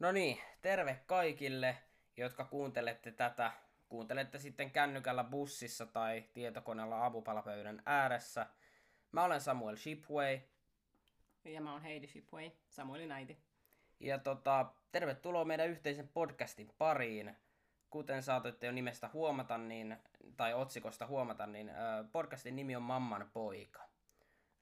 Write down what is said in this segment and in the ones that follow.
No niin, terve kaikille, jotka kuuntelette tätä. Kuuntelette sitten kännykällä bussissa tai tietokoneella aamupalapöydän ääressä. Mä olen Samuel Shipway. Ja mä oon Heidi Shipway, Samuelin äiti. Ja tota, tervetuloa meidän yhteisen podcastin pariin. Kuten saatoitte jo nimestä huomata, niin, tai otsikosta huomata, niin podcastin nimi on Mamman poika.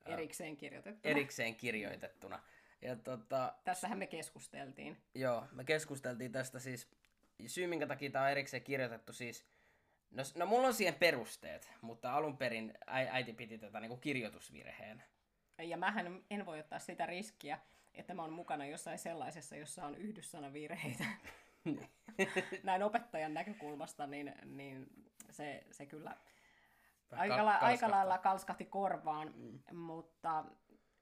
Erikseen kirjoitettuna. Erikseen kirjoitettuna. Ja tota, Tässähän me keskusteltiin. Joo, me keskusteltiin tästä siis, syy minkä takia tämä on erikseen kirjoitettu siis, no, no mulla on siihen perusteet, mutta alun perin äiti piti tätä niin kuin kirjoitusvirheen. Ja mähän en voi ottaa sitä riskiä, että mä oon mukana jossain sellaisessa, jossa on yhdyssanavirheitä. Näin opettajan näkökulmasta, niin, niin se, se kyllä aika lailla kalskahti korvaan, mm. mutta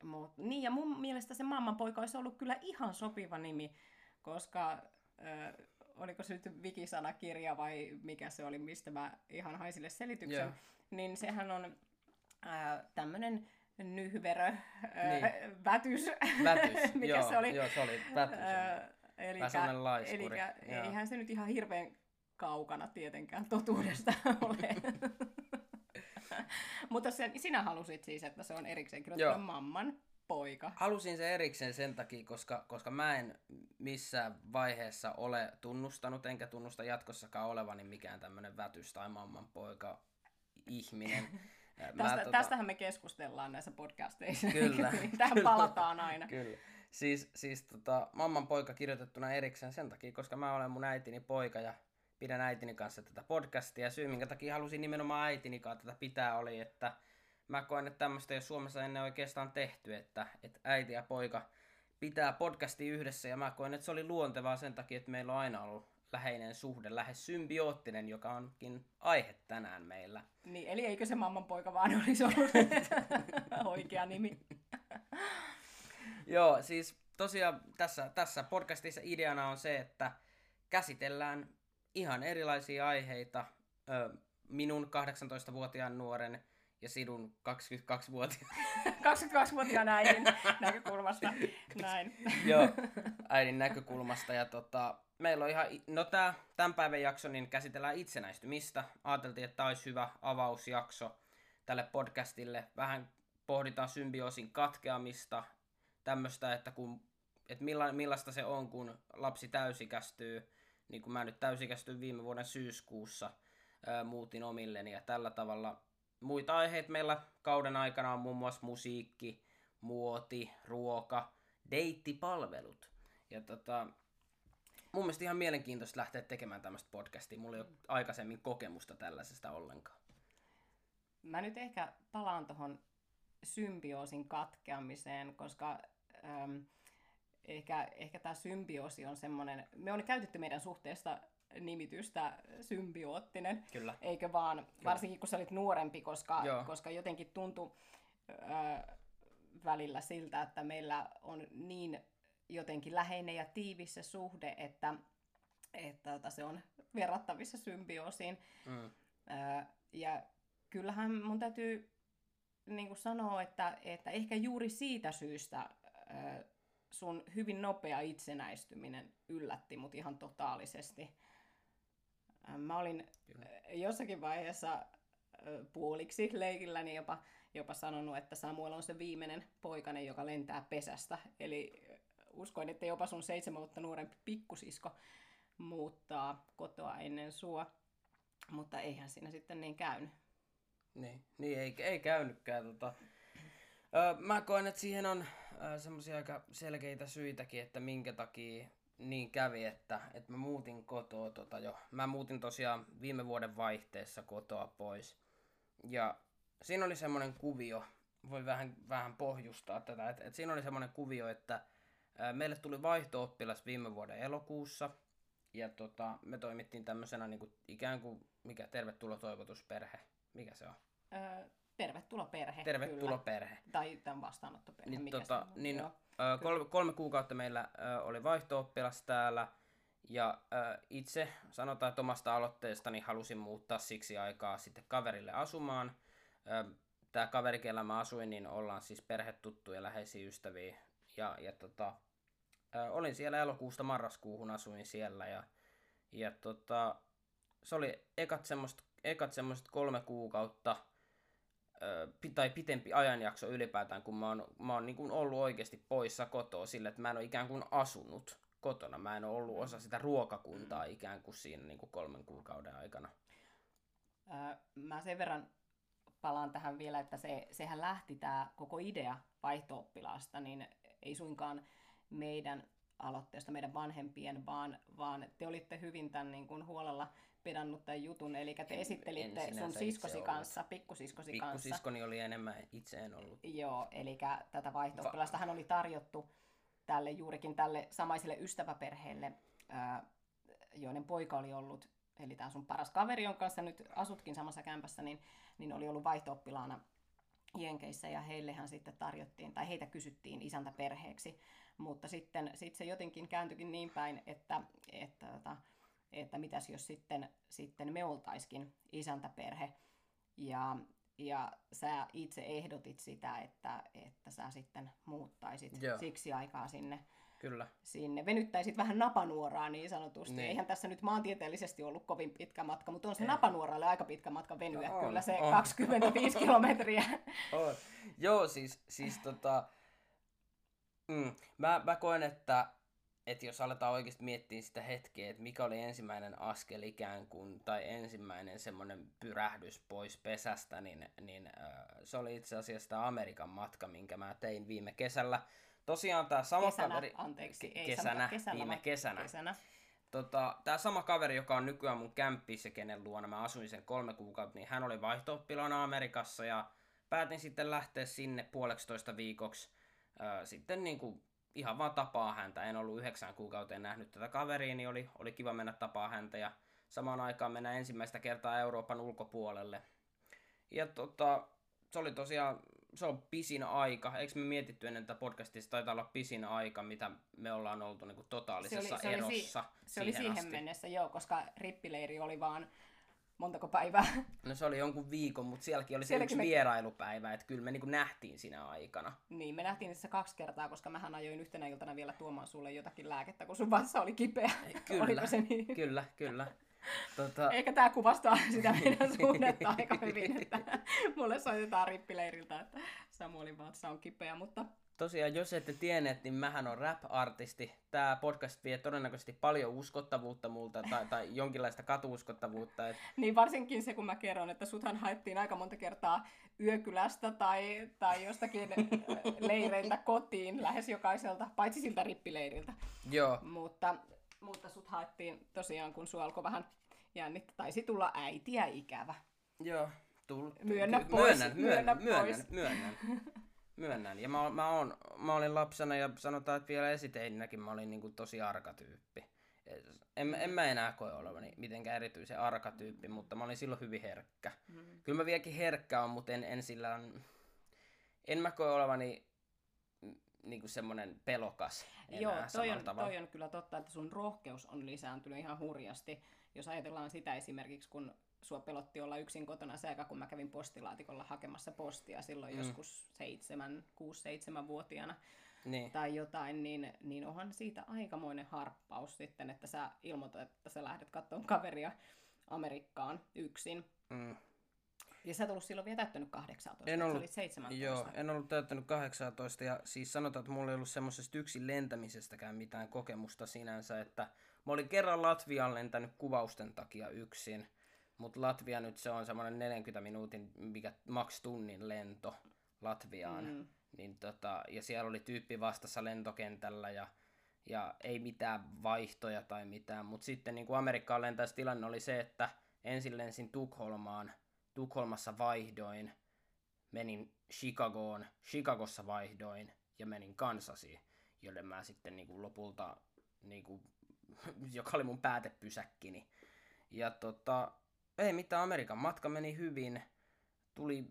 Mut, niin, ja mun mielestä se mammanpoika olisi ollut kyllä ihan sopiva nimi, koska äh, oliko se nyt Wikisanakirja vai mikä se oli, mistä mä ihan haisille selityksen, yeah. niin sehän on tämmöinen nyhverö, niin. vätys, vätys. mikä joo, se oli. Joo, se oli vätys. Äh, eli eli eihän se nyt ihan hirveän kaukana tietenkään totuudesta ole. Mutta sen, sinä halusit siis, että se on erikseen kirjoittaa mamman poika. Halusin se erikseen sen takia, koska, koska mä en missään vaiheessa ole tunnustanut, enkä tunnusta jatkossakaan olevani mikään tämmöinen vätys tai mamman poika ihminen. Mä, Tästä, tota... Tästähän me keskustellaan näissä podcasteissa. Kyllä. Tähän kyllä, palataan aina. Kyllä. Siis, siis tota, mamman poika kirjoitettuna erikseen sen takia, koska mä olen mun äitini poika ja pidän äitini kanssa tätä podcastia. Syy, minkä takia halusin nimenomaan äitini kanssa tätä pitää, oli, että mä koen, että tämmöistä ei ole Suomessa ennen oikeastaan tehty, että, että äiti ja poika pitää podcasti yhdessä, ja mä koen, että se oli luontevaa sen takia, että meillä on aina ollut läheinen suhde, lähes symbioottinen, joka onkin aihe tänään meillä. Niin, eli eikö se mamman poika vaan olisi ollut oikea nimi? Joo, siis tosiaan tässä, tässä podcastissa ideana on se, että käsitellään ihan erilaisia aiheita ö, minun 18-vuotiaan nuoren ja sinun 22-vuotiaan. 22-vuotiaan äidin näkökulmasta. Näin. Joo, äidin näkökulmasta. Ja tota, meillä on ihan, no tää, tämän päivän jakso, niin käsitellään itsenäistymistä. Ajateltiin, että tämä olisi hyvä avausjakso tälle podcastille. Vähän pohditaan symbioosin katkeamista, tämmöistä, että, kun, että milla, millaista se on, kun lapsi täysikästyy niin kuin mä nyt täysikästyin viime vuoden syyskuussa, ää, muutin omilleni ja tällä tavalla muita aiheita meillä kauden aikana on muun muassa musiikki, muoti, ruoka, deittipalvelut. Ja tota, mun mielestä ihan mielenkiintoista lähteä tekemään tämmöistä podcastia. Mulla ei ole aikaisemmin kokemusta tällaisesta ollenkaan. Mä nyt ehkä palaan tuohon symbioosin katkeamiseen, koska ähm, ehkä, ehkä tämä symbioosi on semmoinen, me on käytetty meidän suhteesta nimitystä symbioottinen, Kyllä. eikö vaan, Kyllä. varsinkin kun sä olit nuorempi, koska, koska jotenkin tuntui välillä siltä, että meillä on niin jotenkin läheinen ja tiivis se suhde, että, että että se on verrattavissa symbioosiin. Mm. Ö, ja kyllähän mun täytyy niin kuin sanoa, että, että ehkä juuri siitä syystä ö, sun hyvin nopea itsenäistyminen yllätti mut ihan totaalisesti. Mä olin Kyllä. jossakin vaiheessa puoliksi leikilläni jopa, jopa sanonut, että Samuel on se viimeinen poikainen, joka lentää pesästä. Eli uskoin, että jopa sun seitsemän vuotta nuorempi pikkusisko muuttaa kotoa ennen sua. Mutta eihän siinä sitten niin käynyt. Niin, niin ei, ei käynytkään. Tota. Mä koen, että siihen on semmoisia aika selkeitä syitäkin, että minkä takia niin kävi, että, että mä muutin kotoa tota jo. Mä muutin tosiaan viime vuoden vaihteessa kotoa pois. Ja siinä oli semmoinen kuvio, voi vähän, vähän pohjustaa tätä, että, että siinä oli semmoinen kuvio, että meille tuli vaihto-oppilas viime vuoden elokuussa. Ja tota, me toimittiin tämmöisenä niin kuin, ikään kuin, mikä tervetuloa toivotusperhe, mikä se on? Öö, Tervetuloa perhe. Tervetuloa kyllä. perhe. Tai tämän vastaanottoperhe. Niin, mikä tota, niin, ö, kolme, kolme kuukautta meillä ö, oli vaihto täällä. Ja ö, itse sanotaan, että omasta aloitteestani halusin muuttaa siksi aikaa sitten kaverille asumaan. Tämä kaveri, kellä mä asuin, niin ollaan siis perhetuttuja, läheisiä ystäviä. Ja, ja tota, Ö, olin siellä elokuusta marraskuuhun, asuin siellä ja, ja tota, se oli ekat semmoista, ekat kolme kuukautta tai pitempi ajanjakso ylipäätään, kun mä oon, mä oon niin kuin ollut oikeasti poissa kotoa sillä, että mä en ole ikään kuin asunut kotona. Mä en ole ollut osa sitä ruokakuntaa ikään kuin siinä niin kuin kolmen kuukauden aikana. Öö, mä sen verran palaan tähän vielä, että se, sehän lähti tämä koko idea vaihto niin ei suinkaan meidän aloitteesta, meidän vanhempien, vaan, vaan te olitte hyvin tämän niin kuin huolella pedannut tämän jutun, eli te esittelitte sun siskosi kanssa, pikkusiskosi kanssa. Pikkusiskoni oli enemmän, itse en ollut. Joo, eli tätä vaihto hän oli tarjottu tälle juurikin tälle samaiselle ystäväperheelle, joiden poika oli ollut, eli tämä sun paras kaveri, jonka kanssa nyt asutkin samassa kämpässä, niin, niin oli ollut vaihto Jenkeissä ja heillehän sitten tarjottiin, tai heitä kysyttiin isäntäperheeksi, mutta sitten sit se jotenkin kääntyikin niin päin, että, että, että, että mitäs jos sitten, sitten me oltaiskin isäntäperhe, ja, ja sä itse ehdotit sitä, että, että sä sitten muuttaisit Joo. siksi aikaa sinne Kyllä. sinne. Venyttäisit vähän napanuoraa niin sanotusti. Niin. Eihän tässä nyt maantieteellisesti ollut kovin pitkä matka, mutta on se Ei. napanuoralle aika pitkä matka venyä. No, on, kyllä se on. 25 kilometriä. On. Joo, siis, siis tota, mm, mä, mä koen, että että jos aletaan oikeasti miettiä sitä hetkeä, että mikä oli ensimmäinen askel ikään kuin, tai ensimmäinen semmoinen pyrähdys pois pesästä, niin, niin äh, se oli itse asiassa tämä Amerikan matka, minkä mä tein viime kesällä tosiaan tämä sama kesänä, kaveri... anteeksi, ei kesänä, kesällä, viime kesänä. kesänä. Tota, tämä sama kaveri, joka on nykyään mun kämppissä, kenen luona mä asuin sen kolme kuukautta, niin hän oli vaihto Amerikassa ja päätin sitten lähteä sinne puoleksitoista viikoksi. Äh, sitten niin kuin ihan vaan tapaa häntä. En ollut yhdeksän kuukauteen nähnyt tätä kaveria, niin oli, oli kiva mennä tapaa häntä ja samaan aikaan mennä ensimmäistä kertaa Euroopan ulkopuolelle. Ja tota, se oli tosiaan se on pisin aika. Eikö me mietitty ennen tätä podcastista, taitaa olla pisin aika, mitä me ollaan oltu niin kuin totaalisessa se oli, se erossa oli, si- Se oli siihen asti. mennessä, joo, koska rippileiri oli vaan montako päivää? No se oli jonkun viikon, mutta sielläkin oli se yksi me... vierailupäivä, että kyllä me niin nähtiin siinä aikana. Niin, me nähtiin tässä kaksi kertaa, koska mähän ajoin yhtenä iltana vielä tuomaan sulle jotakin lääkettä, kun sun vatsa oli kipeä. Kyllä, se niin? kyllä, kyllä. Tota... Eikä tämä kuvastaa sitä meidän suhdetta aika hyvin, että mulle soitetaan rippileiriltä, että Samuelin vatsa on kipeä, mutta... Tosiaan, jos ette tienneet, niin mähän on rap-artisti. Tämä podcast vie todennäköisesti paljon uskottavuutta multa tai, tai jonkinlaista katuuskottavuutta. Et... niin varsinkin se, kun mä kerron, että suthan haettiin aika monta kertaa yökylästä tai, tai jostakin leireiltä kotiin lähes jokaiselta, paitsi siltä rippileiriltä. Joo. Mutta mutta sut haettiin tosiaan, kun sua alkoi vähän jännittää. Taisi tulla äitiä ikävä. Joo, tull... Myönnä pois. Myönnän, myönnän, myönnän, myönnän, myönnän. Myönnän. Ja mä, mä, on, mä olin lapsena ja sanotaan, että vielä esiteininäkin mä olin niin kuin tosi arkatyyppi. En, en mä enää koe olevani mitenkään erityisen arkatyyppi, mutta mä olin silloin hyvin herkkä. Mm. Kyllä mä vieläkin herkkä on, mutta en, en sillä... En mä koe olevani niin kuin semmoinen pelokas enää Joo, toi on, toi on kyllä totta, että sun rohkeus on lisääntynyt ihan hurjasti. Jos ajatellaan sitä esimerkiksi, kun sua pelotti olla yksin kotona se aika, kun mä kävin postilaatikolla hakemassa postia silloin mm. joskus 7, 6-7-vuotiaana niin. tai jotain, niin, niin onhan siitä aikamoinen harppaus sitten, että sä ilmoitat, että sä lähdet katsomaan kaveria Amerikkaan yksin. Mm. Ja sä et ollut silloin vielä täyttänyt 18, en ollut, 17. Joo, en ollut täyttänyt 18 ja siis sanotaan, että mulla ei ollut semmoisesta yksin lentämisestäkään mitään kokemusta sinänsä, että mä olin kerran Latviaan lentänyt kuvausten takia yksin, mutta Latvia nyt se on semmoinen 40 minuutin, mikä maks tunnin lento Latviaan. Mm. Niin tota, ja siellä oli tyyppi vastassa lentokentällä ja, ja ei mitään vaihtoja tai mitään, mutta sitten niin kuin Amerikkaan lentäessä tilanne oli se, että ensin lensin Tukholmaan – Tukholmassa vaihdoin, menin Chicagoon, Chicagossa vaihdoin ja menin Kansasiin, jolle mä sitten niin kuin lopulta, niin kuin, joka oli mun päätepysäkkini. Ja tota, ei mitään, Amerikan matka meni hyvin. Tuli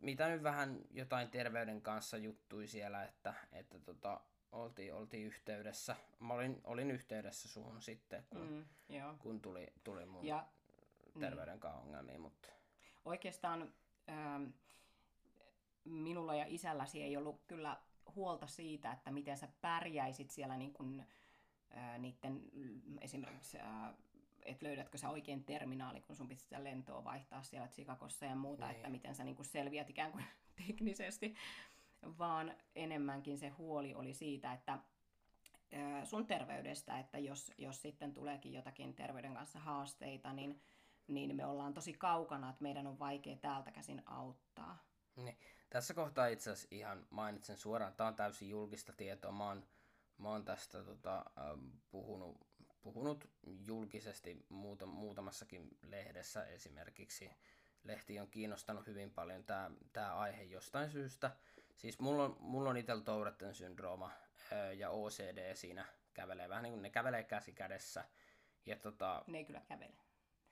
mitä nyt vähän jotain terveyden kanssa juttui siellä, että, että tota, oltiin, oltiin yhteydessä. Mä olin, olin yhteydessä suhun sitten, kun, mm, kun tuli, tuli mun ja, terveyden niin. ongelmia, mutta oikeastaan ähm, minulla ja isälläsi ei ollut kyllä huolta siitä, että miten sä pärjäisit siellä niin kuin, ää, niiden esimerkiksi, ää, että löydätkö sä oikein terminaali, kun sun pitää sitä lentoa vaihtaa siellä Chicagossa ja muuta, niin. että miten sä niin kuin selviät ikään kuin teknisesti, vaan enemmänkin se huoli oli siitä, että sun terveydestä, että jos, jos sitten tuleekin jotakin terveyden kanssa haasteita, niin, niin me ollaan tosi kaukana, että meidän on vaikea täältä käsin auttaa. Niin. Tässä kohtaa itse asiassa ihan mainitsen suoraan, tämä on täysin julkista tietoa. Mä oon, mä oon tästä tota, puhunut, puhunut julkisesti muuta, muutamassakin lehdessä esimerkiksi. Lehti on kiinnostanut hyvin paljon tämä, tämä aihe jostain syystä. Siis mulla on, mulla on itsellä Touretten syndrooma ja OCD siinä kävelee vähän niin kuin ne kävelee käsi kädessä. Ja tota... Ne ei kyllä kävele.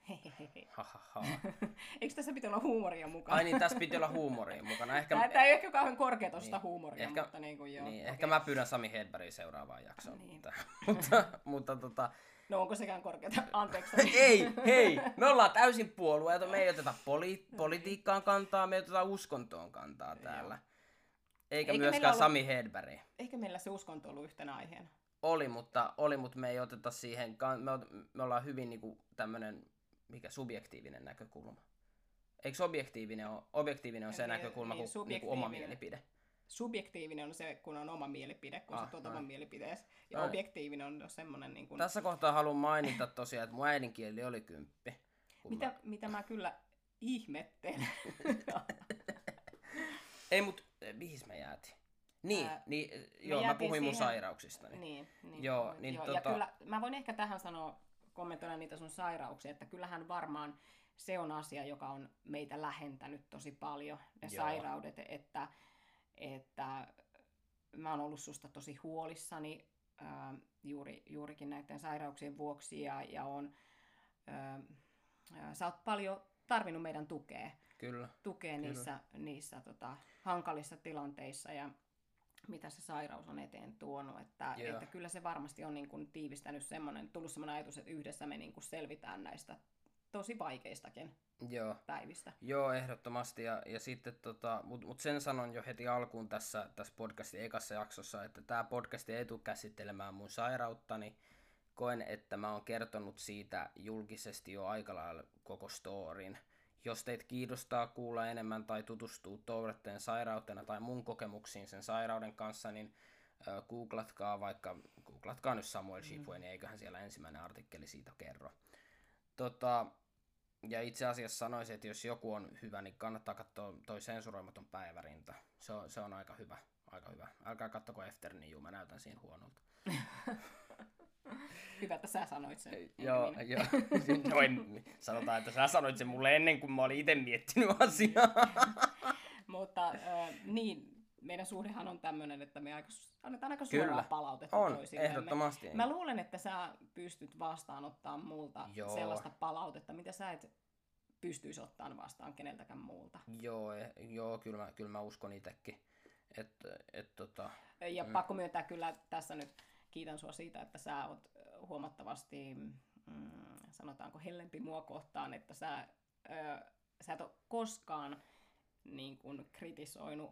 Eikö tässä piti olla huumoria mukana? Ai niin, tässä piti olla huumoria mukana. Ehkä... Tämä, ei ehkä kauhean korkeatasosta niin. huumoria, ehkä, mutta niin kuin joo. Niin, okay. Ehkä mä pyydän Sami Hedbergin seuraavaan jaksoon. Niin. Mutta, mutta, mutta tota... No onko sekään korkeata? Anteeksi. ei, hei, me ollaan täysin puolueita. Me ei oteta poli- politiikkaan kantaa, me ei oteta uskontoon kantaa täällä. Eikä, Eikä myöskään ollut... Sami Hedberg. Eikä meillä se uskonto ollut yhtenä aiheena. Oli, mutta, oli, mutta me ei oteta siihen, me, me ollaan hyvin niinku tämmönen mikä subjektiivinen näkökulma. Eikö objektiivinen ole, objektiivinen on se niin, näkökulma niin, kuin, niin oma mielipide? Subjektiivinen on se, kun on oma mielipide, kun ah, sä tuot oman mielipiteesi. Ja Noin. objektiivinen on semmoinen... Niin kuin... Tässä kohtaa haluan mainita tosiaan, että mun äidinkieli oli kymppi. Mitä mä... mitä mä kyllä ihmettelen. Ei, mutta eh, mihin mä jäätiin? Niin, Ää, niin joo, mä puhuin siihen... mun sairauksista. Niin, niin, joo, niin joo, tota... ja kyllä, mä voin ehkä tähän sanoa kommentoida niitä sun sairauksia, että kyllähän varmaan se on asia, joka on meitä lähentänyt tosi paljon, ne Joo. sairaudet, että, että mä oon ollut susta tosi huolissani ää, juuri, juurikin näiden sairauksien vuoksi ja, ja on, ää, sä oot paljon tarvinnut meidän tukea, Kyllä. tukea Kyllä. niissä, niissä tota, hankalissa tilanteissa ja mitä se sairaus on eteen tuonut. Että, yeah. että kyllä se varmasti on niin kuin tiivistänyt semmoinen, tullut semmoinen ajatus, että yhdessä me niin kuin selvitään näistä tosi vaikeistakin Joo. päivistä. Joo, ehdottomasti. Ja, ja sitten, tota, mutta mut sen sanon jo heti alkuun tässä, tässä podcastin ekassa jaksossa, että tämä podcast ei tule käsittelemään mun sairauttani. Koen, että mä oon kertonut siitä julkisesti jo aika lailla koko storin. Jos teitä kiinnostaa kuulla enemmän tai tutustua Touretteen sairautena tai mun kokemuksiin sen sairauden kanssa, niin googlatkaa vaikka, googlatkaa nyt Samuel Shipway, niin eiköhän siellä ensimmäinen artikkeli siitä kerro. Tota, ja itse asiassa sanoisin, että jos joku on hyvä, niin kannattaa katsoa toi sensuroimaton päivärinta. Se on, se on aika hyvä. Aika hyvä. Älkää kattoko Efter, niin juu, mä näytän siinä huonolta. Hyvä, että sä sanoit sen. Joo, joo. Noin, sanotaan, että sä sanoit sen mulle ennen kuin mä olin itse miettinyt asiaa. Mutta äh, niin, meidän suhdehan on tämmöinen, että me aika, annetaan aika suoraa Kyllä. palautetta on, toisillemme. ehdottomasti. Mä luulen, että sä pystyt vastaanottaa multa joo. sellaista palautetta, mitä sä et pystyisi ottamaan vastaan keneltäkään muulta. Joo, eh, joo kyllä, mä, kyllä mä uskon itsekin. Et, et, tota, ja mm. pakko myöntää kyllä tässä nyt kiitän sua siitä, että sä oot huomattavasti, mm, sanotaanko hellempi mua kohtaan, että sä, ö, sä et ole koskaan niin kun, kritisoinut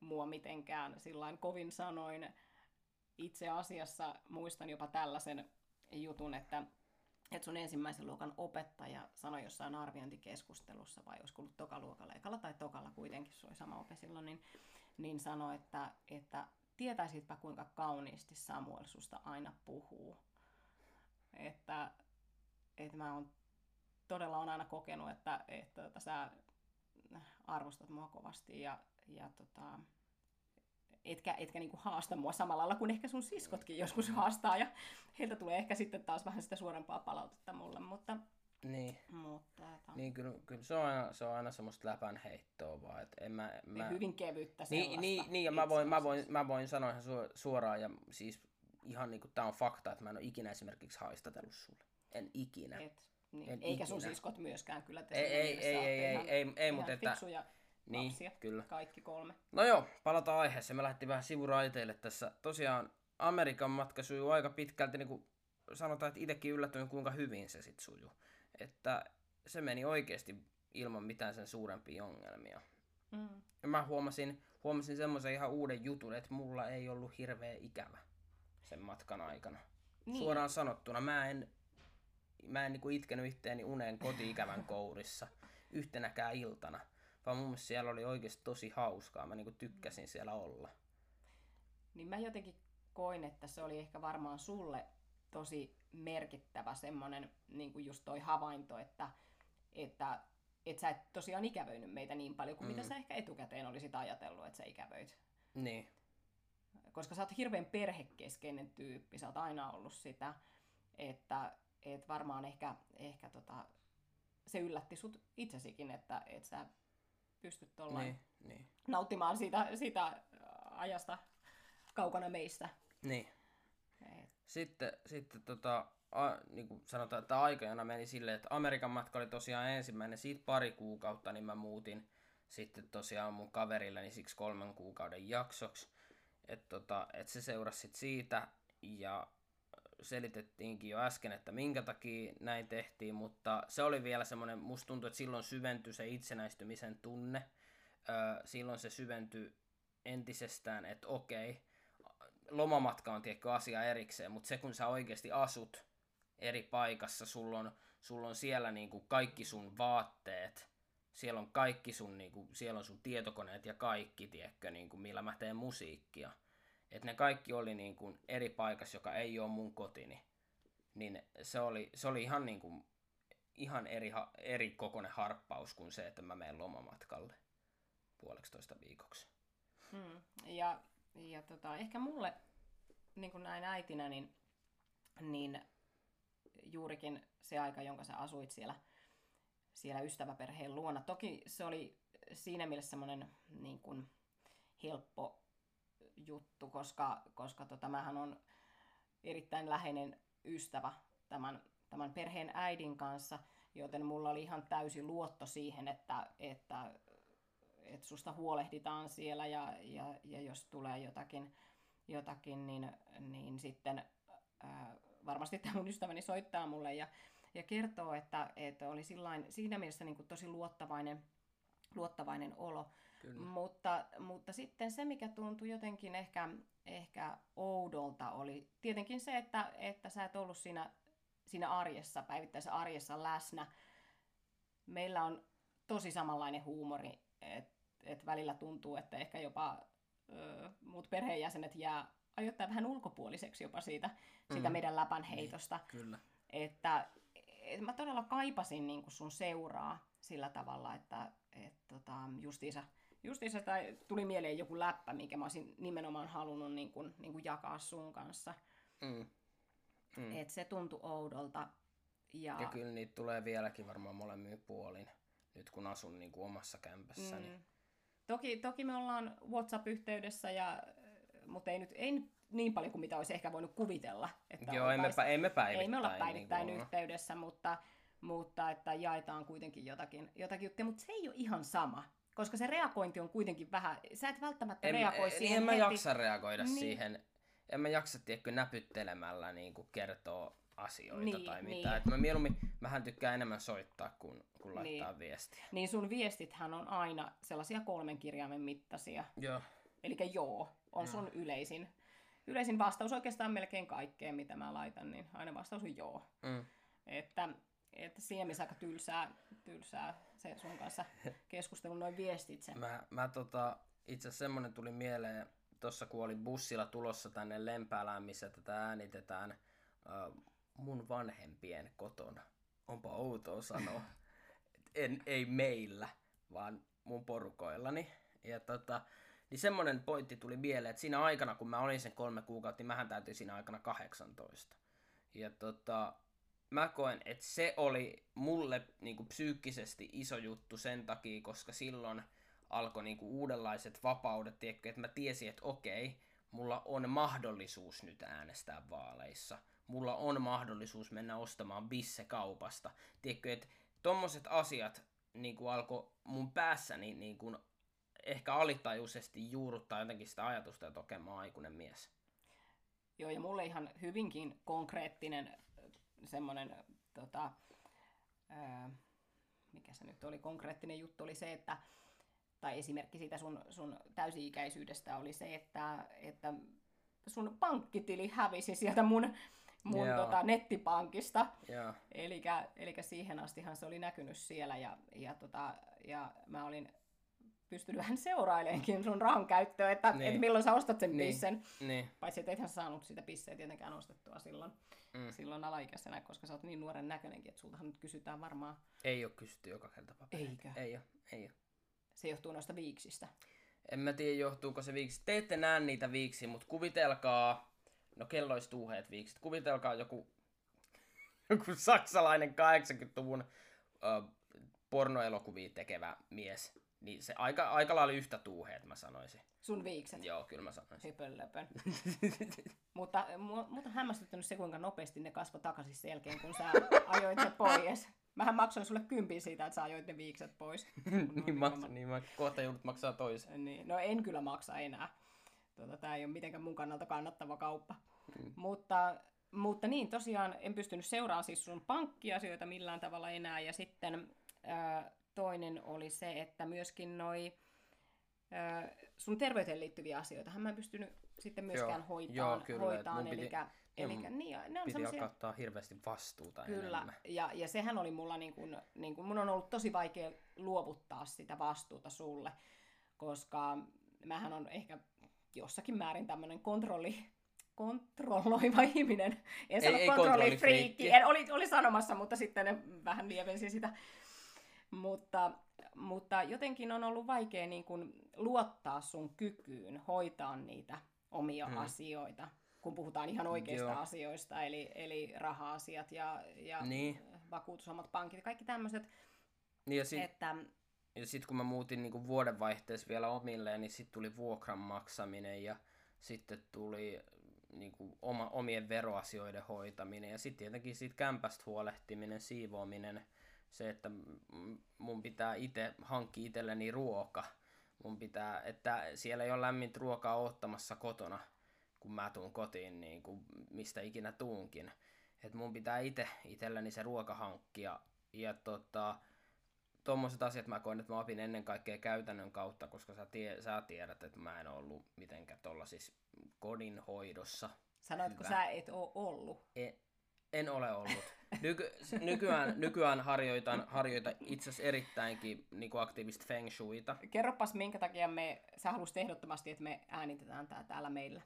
mua mitenkään sillain kovin sanoin. Itse asiassa muistan jopa tällaisen jutun, että, että sun ensimmäisen luokan opettaja sanoi jossain arviointikeskustelussa, vai olisiko ollut tokaluokalla, ekalla tai tokalla kuitenkin, se oli sama ope silloin, niin, niin sanoi, että, että tietäisitpä kuinka kauniisti Samuel susta aina puhuu. Että, että mä oon todella on aina kokenut, että, että, että sä arvostat mua kovasti ja, ja tota, etkä, etkä niinku haasta mua samalla lailla kuin ehkä sun siskotkin joskus haastaa ja heiltä tulee ehkä sitten taas vähän sitä suorempaa palautetta mulle, mutta niin. Mutta, että... niin kyllä, kyllä se, on aina, se on aina semmoista läpän heittoa vaan. Että en mä, mä... Hyvin kevyttä niin, niin, niin, ja mä voin, mä, voin, mä voin sanoa ihan suoraan, ja siis ihan niin kuin tää on fakta, että mä en ole ikinä esimerkiksi haistatellut sulle. En ikinä. Et, niin. En Eikä ikinä. sun siskot myöskään kyllä. Ei, ei, ei, ei, ei, ei, ei, mutta että... Niin, lapsia, kyllä. kaikki kolme. No joo, palataan aiheeseen. Me lähdettiin vähän sivuraiteille tässä. Tosiaan Amerikan matka sujuu aika pitkälti, niin kuin sanotaan, että itsekin yllätyin, kuinka hyvin se sitten sujuu että se meni oikeasti ilman mitään sen suurempia ongelmia. Mm. Ja mä huomasin, huomasin semmoisen ihan uuden jutun, että mulla ei ollut hirveä ikävä sen matkan aikana. Niin. Suoraan sanottuna, mä en, mä en niinku itkenyt itteeni uneen koti-ikävän kourissa yhtenäkään iltana, vaan mun mielestä siellä oli oikeasti tosi hauskaa. Mä niinku tykkäsin siellä olla. Niin mä jotenkin koin, että se oli ehkä varmaan sulle tosi merkittävä semmoinen niin kuin just toi havainto, että, että et sä et tosiaan ikävöinyt meitä niin paljon kuin mm. mitä sä ehkä etukäteen olisit ajatellut, että sä ikävöit. Niin. Koska sä oot hirveän perhekeskeinen tyyppi, sä oot aina ollut sitä, että et varmaan ehkä, ehkä tota, se yllätti sut itsesikin, että et sä pystyt niin, niin. nauttimaan siitä, siitä ajasta kaukana meistä. Niin. Sitten, sitten tota, a, niin kuin sanotaan, että aikajana meni silleen, että Amerikan matka oli tosiaan ensimmäinen, siitä pari kuukautta, niin mä muutin sitten tosiaan mun kaverilleni siksi kolmen kuukauden jaksoksi. Että tota, et se seurasi sit siitä ja selitettiinkin jo äsken, että minkä takia näin tehtiin, mutta se oli vielä semmoinen, musta tuntuu, että silloin syventyi se itsenäistymisen tunne. Öö, silloin se syventyi entisestään, että okei, lomamatka on tietty asia erikseen, mutta se kun sä oikeasti asut eri paikassa, sulla on, sulla on siellä niinku kaikki sun vaatteet, siellä on kaikki sun, niinku, siellä on sun tietokoneet ja kaikki, tiedätkö, niinku, millä mä teen musiikkia. Että ne kaikki oli niinku eri paikassa, joka ei ole mun kotini. Niin se oli, se oli ihan, niinku, ihan eri, eri kokoinen harppaus kuin se, että mä menen lomamatkalle puoleksi toista viikoksi. Hmm. Ja, ja tota, ehkä mulle niin kuin näin äitinä, niin, niin juurikin se aika, jonka sä asuit siellä, siellä ystäväperheen luona. Toki se oli siinä mielessä semmoinen niin kuin helppo juttu, koska, koska tota, mähän on erittäin läheinen ystävä tämän, tämän perheen äidin kanssa, joten mulla oli ihan täysi luotto siihen, että, että, että susta huolehditaan siellä ja, ja, ja jos tulee jotakin, jotakin niin, niin sitten ää, varmasti tämä mun ystäväni soittaa mulle ja, ja kertoo, että, että oli sillain, siinä mielessä niin kuin tosi luottavainen, luottavainen olo. Mutta, mutta sitten se, mikä tuntui jotenkin ehkä, ehkä oudolta, oli tietenkin se, että, että sä et ollut siinä, siinä arjessa, päivittäisessä arjessa läsnä. Meillä on tosi samanlainen huumori, että et välillä tuntuu, että ehkä jopa ö, muut perheenjäsenet jää ajoittaa vähän ulkopuoliseksi jopa siitä, mm. siitä meidän läpänheitosta. Niin, kyllä. Että et mä todella kaipasin niin kuin sun seuraa sillä tavalla, että et, tota, justiinsa, justiinsa tai tuli mieleen joku läppä, mikä mä olisin nimenomaan halunnut niin kuin, niin kuin jakaa sun kanssa. Mm. Mm. Et se tuntui oudolta. Ja... ja kyllä niitä tulee vieläkin varmaan molemmin puolin, nyt kun asun niin kuin omassa kämpässäni. Mm. Toki, toki me ollaan WhatsApp-yhteydessä ja mutta ei nyt ei niin paljon kuin mitä olisi ehkä voinut kuvitella. Että Joo, emme, ei me päivittäin. Ei me olla päivittäin niin yhteydessä, mutta, mutta että jaetaan kuitenkin jotakin, jotakin juttuja, mutta se ei ole ihan sama. Koska se reagointi on kuitenkin vähän, sä et välttämättä en, reagoi en, siihen En mä heti. jaksa reagoida niin. siihen, en mä jaksa tiedätkö, näpyttelemällä niin kuin kertoo asioita niin, tai mitä. Niin. Et mä mieluummin, mähän tykkään enemmän soittaa kuin, kuin laittaa niin. viestiä. Niin sun viestithän on aina sellaisia kolmen kirjaimen mittaisia. Joo. Eli joo on sun mm. yleisin, yleisin vastaus oikeastaan melkein kaikkeen, mitä mä laitan, niin aina vastaus on joo. Mm. Että, että siinä missä aika tylsää, tylsää se sun kanssa keskustelun noin viestitse. Mä, mä tota, itse asiassa semmonen tuli mieleen, tuossa kun olin bussilla tulossa tänne Lempäälään, missä tätä äänitetään mun vanhempien kotona. Onpa outoa sanoa. en, ei meillä, vaan mun porukoillani. Ja tota, niin semmoinen pointti tuli mieleen, että siinä aikana, kun mä olin sen kolme kuukautta, niin mähän täytin siinä aikana 18. Ja tota, mä koen, että se oli mulle niin kuin psyykkisesti iso juttu sen takia, koska silloin alkoi niin kuin uudenlaiset vapaudet, tiedätkö, että mä tiesin, että okei, mulla on mahdollisuus nyt äänestää vaaleissa. Mulla on mahdollisuus mennä ostamaan bisse kaupasta. Tiedätkö, että tommoset asiat niin kuin alkoi mun päässäni niin kuin ehkä alitajuisesti juurruttaa jotenkin sitä ajatusta, että okei, mä aikuinen mies. Joo, ja mulle ihan hyvinkin konkreettinen semmoinen, tota, ää, mikä se nyt oli, konkreettinen juttu oli se, että tai esimerkki siitä sun, sun täysi-ikäisyydestä oli se, että, että sun pankkitili hävisi sieltä mun, mun tota, nettipankista. Eli siihen astihan se oli näkynyt siellä ja, ja, tota, ja mä olin pystynyt vähän seuraileenkin sun rahan käyttöä, että, niin. että milloin sä ostat sen niin. pissen. Niin. Paitsi että ethän saanut sitä pisseä tietenkään ostettua silloin, mm. silloin alaikäisenä, koska sä oot niin nuoren näköinenkin, että sultahan nyt kysytään varmaan. Ei ole kysytty joka kerta papereita. Eikö? Ei ole, ei ole. Se johtuu noista viiksistä. En mä tiedä johtuuko se viiksi. Te ette näe niitä viiksi, mutta kuvitelkaa, no kellois tuuheet viiksit, kuvitelkaa joku, joku saksalainen 80-luvun uh, pornoelokuvia tekevä mies niin se aika, aika lailla yhtä tuuheet, mä sanoisin. Sun viikset? Joo, kyllä mä sanoisin. Höpönlöpön. mutta mutta on hämmästyttänyt se, kuinka nopeasti ne kasvoi takaisin sen jälkeen, kun sä ajoit ne pois. Mähän maksoin sulle kympin siitä, että sä ajoit ne viikset pois. niin, maksa, niin mä kohta joudut maksaa toisen. Niin, no en kyllä maksa enää. Tuota, tää ei ole mitenkään mun kannalta kannattava kauppa. Mm. Mutta, mutta niin, tosiaan en pystynyt seuraamaan siis sun pankkiasioita millään tavalla enää. Ja sitten äh, toinen oli se, että myöskin noi ö, sun terveyteen liittyviä asioita, mä en pystynyt sitten myöskään hoitaan, joo, kyllä, hoitaan piti, elikkä, elikkä, niin, ne on piti semmosia... ottaa hirveästi vastuuta Kyllä, enemmän. ja, ja sehän oli mulla, niin kun, niin kun, mun on ollut tosi vaikea luovuttaa sitä vastuuta sulle, koska mähän on ehkä jossakin määrin tämmöinen kontrolli, kontrolloiva ihminen. En sano kontrollifriikki, en, oli, oli sanomassa, mutta sitten vähän lievensi sitä mutta, mutta jotenkin on ollut vaikea niin kuin luottaa sun kykyyn hoitaa niitä omia hmm. asioita, kun puhutaan ihan oikeista Joo. asioista, eli, eli raha-asiat ja, ja niin. vakuutusomat pankit, kaikki tämmöiset. Niin ja sit, että... ja sitten kun mä muutin niin vuodenvaihteessa vielä omilleen, niin sitten tuli vuokran maksaminen ja sitten tuli niin kuin oma, omien veroasioiden hoitaminen ja sitten tietenkin siitä kämpästä huolehtiminen, siivoaminen – se, että mun pitää itse hankkia itselleni ruoka. Mun pitää, että siellä ei ole lämmintä ruokaa ottamassa kotona, kun mä tuun kotiin, niin kuin mistä ikinä tuunkin. Että mun pitää itse itselleni se ruoka hankkia. Ja tota, tuommoiset asiat mä koen, että mä opin ennen kaikkea käytännön kautta, koska sä, tie, sä tiedät, että mä en ollut mitenkään tuolla siis kodin hoidossa. Sanoitko hyvä. sä et oo ollut? E, en ole ollut. Nyky, nykyään, nykyään harjoitan, harjoitan itse asiassa erittäinkin niin kuin aktiivista feng shuita. Kerropas, minkä takia me, sä haluaisit ehdottomasti, että me äänitetään tää täällä meillä.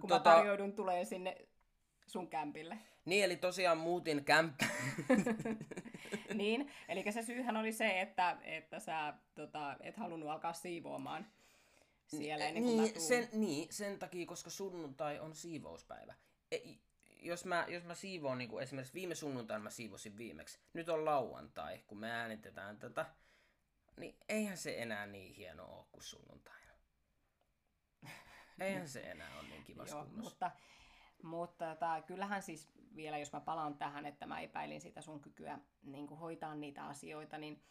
Kun tota, mä tarjoudun tulee sinne sun kämpille. Niin, eli tosiaan muutin kämppä. niin, eli se syyhän oli se, että, että sä tota, et halunnut alkaa siivoamaan siellä ennen kuin niin, sen, niin, sen takia, koska sunnuntai on siivouspäivä. E, jos mä, jos mä siivoon, niin kuin esimerkiksi viime sunnuntaina mä siivosin viimeksi, nyt on lauantai, kun me äänitetään tätä, niin eihän se enää niin hieno ole kuin sunnuntaina. Eihän se enää ole niin kiva Joo, mutta, mutta tota, kyllähän siis vielä, jos mä palaan tähän, että mä epäilin sitä sun kykyä niin kuin hoitaa niitä asioita, niin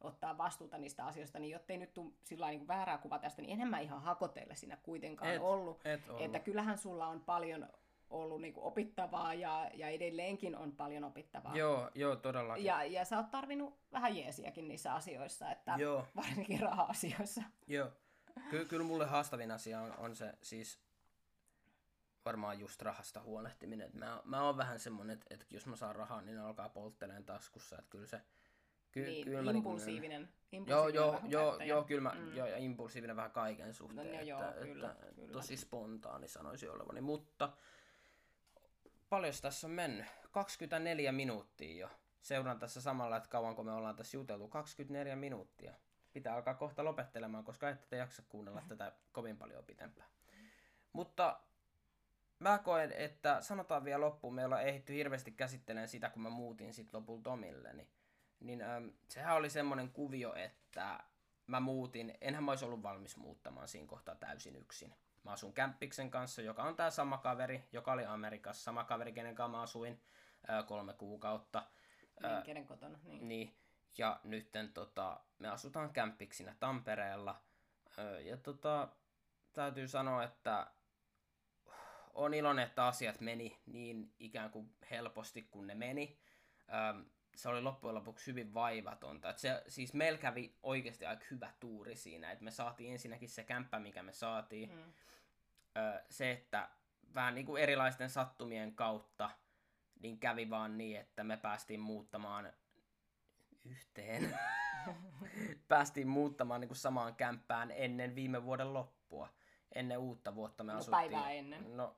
ottaa vastuuta niistä asioista, niin jottei nyt tule sillä niin väärää kuva tästä, niin enhän mä ihan hakotelle siinä kuitenkaan et, ollut. Et ollut. Että kyllähän sulla on paljon ollut niinku opittavaa ja, ja edelleenkin on paljon opittavaa. Joo, joo, todellakin. Ja, ja sä oot tarvinnut vähän jeesiäkin niissä asioissa, että joo. varsinkin raha-asioissa. Joo. Ky- kyllä mulle haastavin asia on, on se siis varmaan just rahasta huolehtiminen. Mä, mä oon vähän semmonen, että, että jos mä saan rahaa, niin alkaa poltteleen taskussa. Että kyllä se, ky, niin, kyllä impulsiivinen. Niin, impulsiivinen joo, joo, joo, joo, kyllä mä, mm. joo, ja impulsiivinen vähän kaiken suhteen. No, joo, että, kyllä, että, kyllä. Tosi spontaani sanoisin olevani, mutta paljon tässä on mennyt? 24 minuuttia jo. Seuraan tässä samalla, että kauanko me ollaan tässä juteltu. 24 minuuttia. Pitää alkaa kohta lopettelemaan, koska ette te jaksa kuunnella tätä kovin paljon pitempään. Mutta mä koen, että sanotaan vielä loppuun, me ollaan ehditty hirveästi käsittelemään sitä, kun mä muutin sit lopulta omille, niin, ähm, sehän oli semmoinen kuvio, että mä muutin, enhän mä olisi ollut valmis muuttamaan siinä kohtaa täysin yksin. Mä asun Kämppiksen kanssa, joka on tää sama kaveri, joka oli Amerikassa, sama kaveri, kenen kanssa mä asuin ää, kolme kuukautta. Niin, kenen kotona. Niin. niin. Ja nytten tota, me asutaan Kämppiksinä Tampereella. Ää, ja tota, täytyy sanoa, että on iloinen, että asiat meni niin ikään kuin helposti kuin ne meni. Ää, se oli loppujen lopuksi hyvin vaivatonta. Et se, siis meillä kävi oikeasti aika hyvä tuuri siinä, että me saatiin ensinnäkin se kämppä, mikä me saatiin. Mm. Ö, se, että vähän niin kuin erilaisten sattumien kautta niin kävi vaan niin, että me päästiin muuttamaan yhteen. päästiin muuttamaan niin kuin samaan kämppään ennen viime vuoden loppua. Ennen uutta vuotta me no, asuttiin. päivää ennen. No,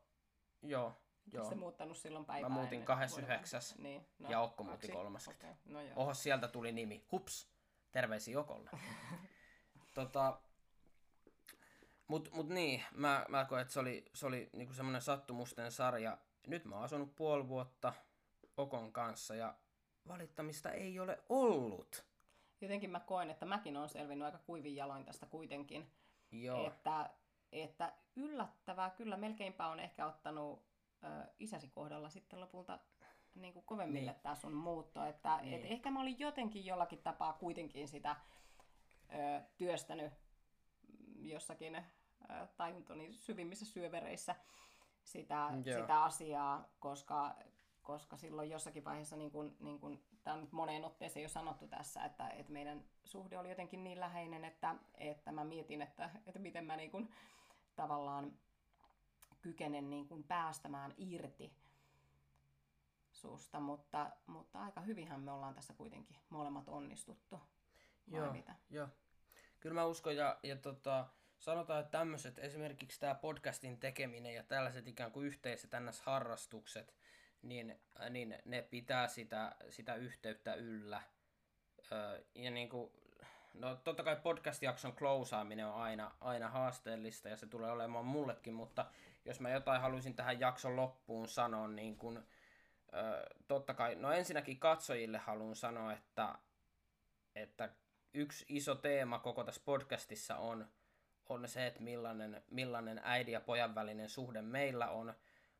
joo. Joo. Se muuttanut silloin päivää Mä muutin 29. Niin, no, ja Okko muutti 30. Okay. No Oho, sieltä tuli nimi. Hups. Terveisiä Okolle. tota, mut, mut niin, mä, mä koen, että se oli, se oli niinku semmoinen sattumusten sarja. Nyt mä oon asunut puoli vuotta Okon kanssa ja valittamista ei ole ollut. Jotenkin mä koen, että mäkin on selvinnyt aika kuivin jaloin tästä kuitenkin. Joo. Että, että yllättävää, kyllä melkeinpä on ehkä ottanut ö, isäsi kohdalla sitten lopulta niin kuin kovemmille niin. tämä sun muutto. Että, niin. et ehkä mä olin jotenkin jollakin tapaa kuitenkin sitä ö, työstänyt jossakin ö, tajuntoni syvimmissä syövereissä sitä, sitä asiaa, koska, koska silloin jossakin vaiheessa, niin kuin, niin kuin, tämä on nyt moneen otteeseen jo sanottu tässä, että, että meidän suhde oli jotenkin niin läheinen, että, että mä mietin, että, että miten mä niin kuin, tavallaan kykenen niin kuin päästämään irti susta, mutta, mutta aika hyvinhän me ollaan tässä kuitenkin molemmat onnistuttu. Joo, mitä? joo. Kyllä mä uskon ja, ja tota, sanotaan, että tämmöiset, esimerkiksi tämä podcastin tekeminen ja tällaiset ikään kuin yhteiset NS-harrastukset, niin, niin ne pitää sitä, sitä yhteyttä yllä. Öö, ja niin kuin, no totta kai podcast-jakson klousaaminen on aina, aina haasteellista ja se tulee olemaan mullekin, mutta jos mä jotain haluaisin tähän jakson loppuun sanoa, niin kun, ö, totta kai, no ensinnäkin katsojille haluan sanoa, että, että yksi iso teema koko tässä podcastissa on, on se, että millainen, millainen äidin ja pojan välinen suhde meillä on.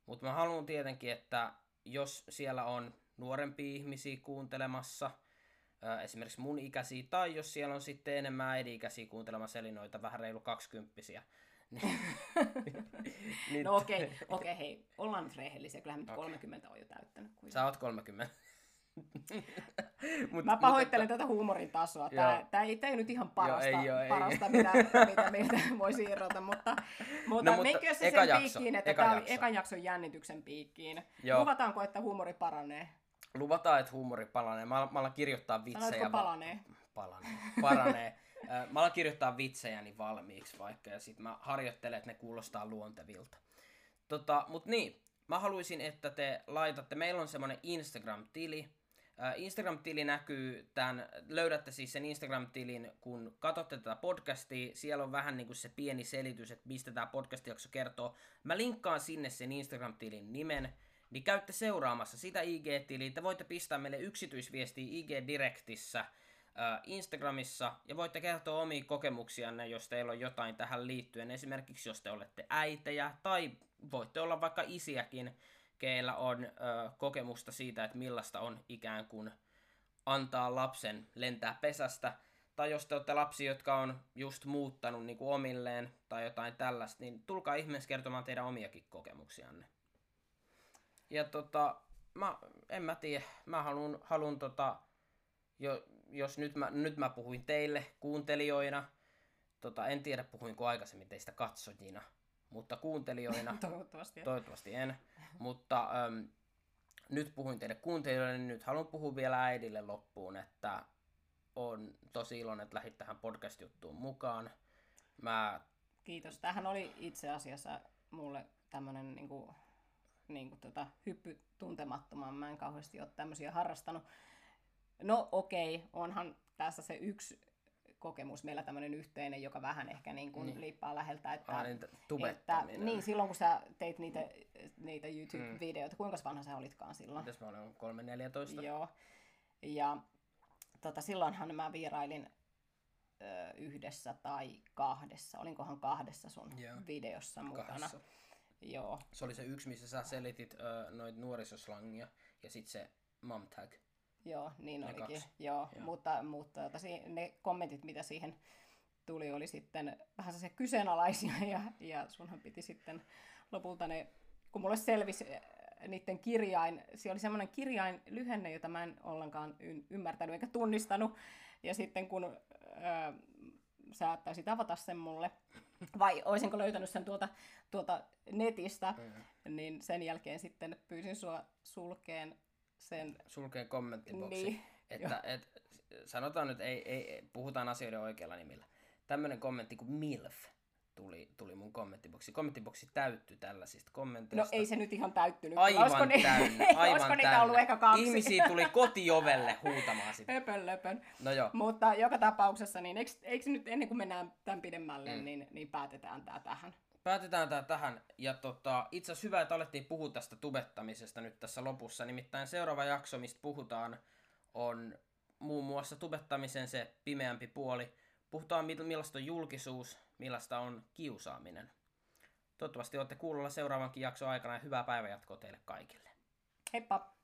Mutta mä haluan tietenkin, että jos siellä on nuorempia ihmisiä kuuntelemassa, esimerkiksi mun ikäisiä, tai jos siellä on sitten enemmän äidin-ikäisiä kuuntelemassa, eli noita vähän reilu kaksikymppisiä, niin, no okei, okay, okei, okay, hei, ollaan nyt rehellisiä, kyllähän nyt okay. 30 on jo täyttänyt. Kuitenkin. Sä oot 30. Mut, Mä pahoittelen mutta, tätä huumorin tasoa. Tämä, tämä, ei, tämä ei nyt ihan parasta, joo, ei, joo, parasta ei. mitä, mitä meiltä voisi irrota, mutta, mutta, no, mutta se sen jakso, piikkiin, että eka tämä jakso. oli ekan jakson jännityksen piikkiin. Joo. Luvataanko, että huumori paranee? Luvataan, että huumori paranee. Mä, mä alan kirjoittaa vitsejä. Sanoitko palanee? Palanee. Paranee. Mä alan kirjoittaa vitsejäni valmiiksi vaikka, ja sitten mä harjoittelen, että ne kuulostaa luontevilta. Tota, mut niin, mä haluaisin, että te laitatte, meillä on semmonen Instagram-tili, Instagram-tili näkyy tämän, löydätte siis sen Instagram-tilin, kun katsotte tätä podcastia, siellä on vähän niin kuin se pieni selitys, että mistä tämä podcast-jakso kertoo. Mä linkkaan sinne sen Instagram-tilin nimen, niin käytte seuraamassa sitä IG-tiliä, te voitte pistää meille yksityisviestiä IG-direktissä, Instagramissa ja voitte kertoa omia kokemuksianne, jos teillä on jotain tähän liittyen. Esimerkiksi jos te olette äitejä tai voitte olla vaikka isiäkin, keillä on ö, kokemusta siitä, että millaista on ikään kuin antaa lapsen lentää pesästä. Tai jos te olette lapsi, jotka on just muuttanut niin kuin omilleen tai jotain tällaista, niin tulkaa ihmeessä kertomaan teidän omiakin kokemuksianne. Ja tota, mä, en mä tiedä, mä haluan, haluan tota, jo, jos nyt mä, nyt mä puhuin teille kuuntelijoina, tota, en tiedä puhuinko aikaisemmin teistä katsojina, mutta kuuntelijoina. toivottavasti. Toivottavasti en. Mutta äm, nyt puhuin teille kuuntelijoille, niin nyt haluan puhua vielä äidille loppuun, että on tosi iloinen, että lähdit tähän podcast-juttuun mukaan. Mä... Kiitos. Tähän oli itse asiassa mulle tämmöinen niin kuin, niin kuin tota, hyppy tuntemattomaan. Mä en kauheasti ole tämmöisiä harrastanut. No okei, okay, onhan tässä se yksi kokemus meillä tämmöinen yhteinen, joka vähän ehkä niin kuin niin. liippaa läheltä. Että, niin, että, niin, silloin kun sä teit niitä, niitä YouTube-videoita, mm. kuinka vanha sä olitkaan silloin? Mitäs mä olin, 3-14? Joo. Ja tota, silloinhan mä vierailin ö, yhdessä tai kahdessa, olinkohan kahdessa sun Joo. videossa mukana. Kahdessa. Joo. Se oli se yksi, missä sä selitit ö, noit nuorisoslangia ja sitten se mom tag. Joo, niin ne olikin. Kaksi. Joo, Joo. mutta, mutta tota, ne kommentit, mitä siihen tuli, oli sitten vähän se kyseenalaisia ja, ja sunhan piti sitten lopulta ne, kun mulle selvisi niiden kirjain, siellä oli semmoinen kirjain lyhenne, jota mä en ollenkaan ymmärtänyt eikä tunnistanut. Ja sitten kun öö, sä taisit avata sen mulle, vai olisinko löytänyt sen tuolta, tuolta netistä, mm. niin sen jälkeen sitten pyysin sua sulkeen sen... Sulkeen kommenttiboksi. Niin, että, et, sanotaan nyt, ei, ei, puhutaan asioiden oikealla nimillä. Tämmöinen kommentti kuin MILF tuli, tuli mun kommenttiboksi. Kommenttiboksi täyttyi tällaisista kommenteista. No ei se nyt ihan täyttynyt. Aivan olisiko ni- täynnä. Aivan olisiko täynnä. niitä ollut ehkä kaksi? Ihmisiä tuli kotiovelle huutamaan sitä. Höpön löpön. No joo. Mutta joka tapauksessa, niin eikö, eikö nyt ennen kuin mennään tämän pidemmälle, mm. niin, niin päätetään tämä tähän? Päätetään tämä tähän. Ja tota, itse asiassa hyvä, että alettiin puhua tästä tubettamisesta nyt tässä lopussa. Nimittäin seuraava jakso, mistä puhutaan, on muun muassa tubettamisen se pimeämpi puoli. Puhutaan millaista on julkisuus, millaista on kiusaaminen. Toivottavasti olette kuulolla seuraavankin jakson aikana ja hyvää päivänjatkoa teille kaikille. Heippa!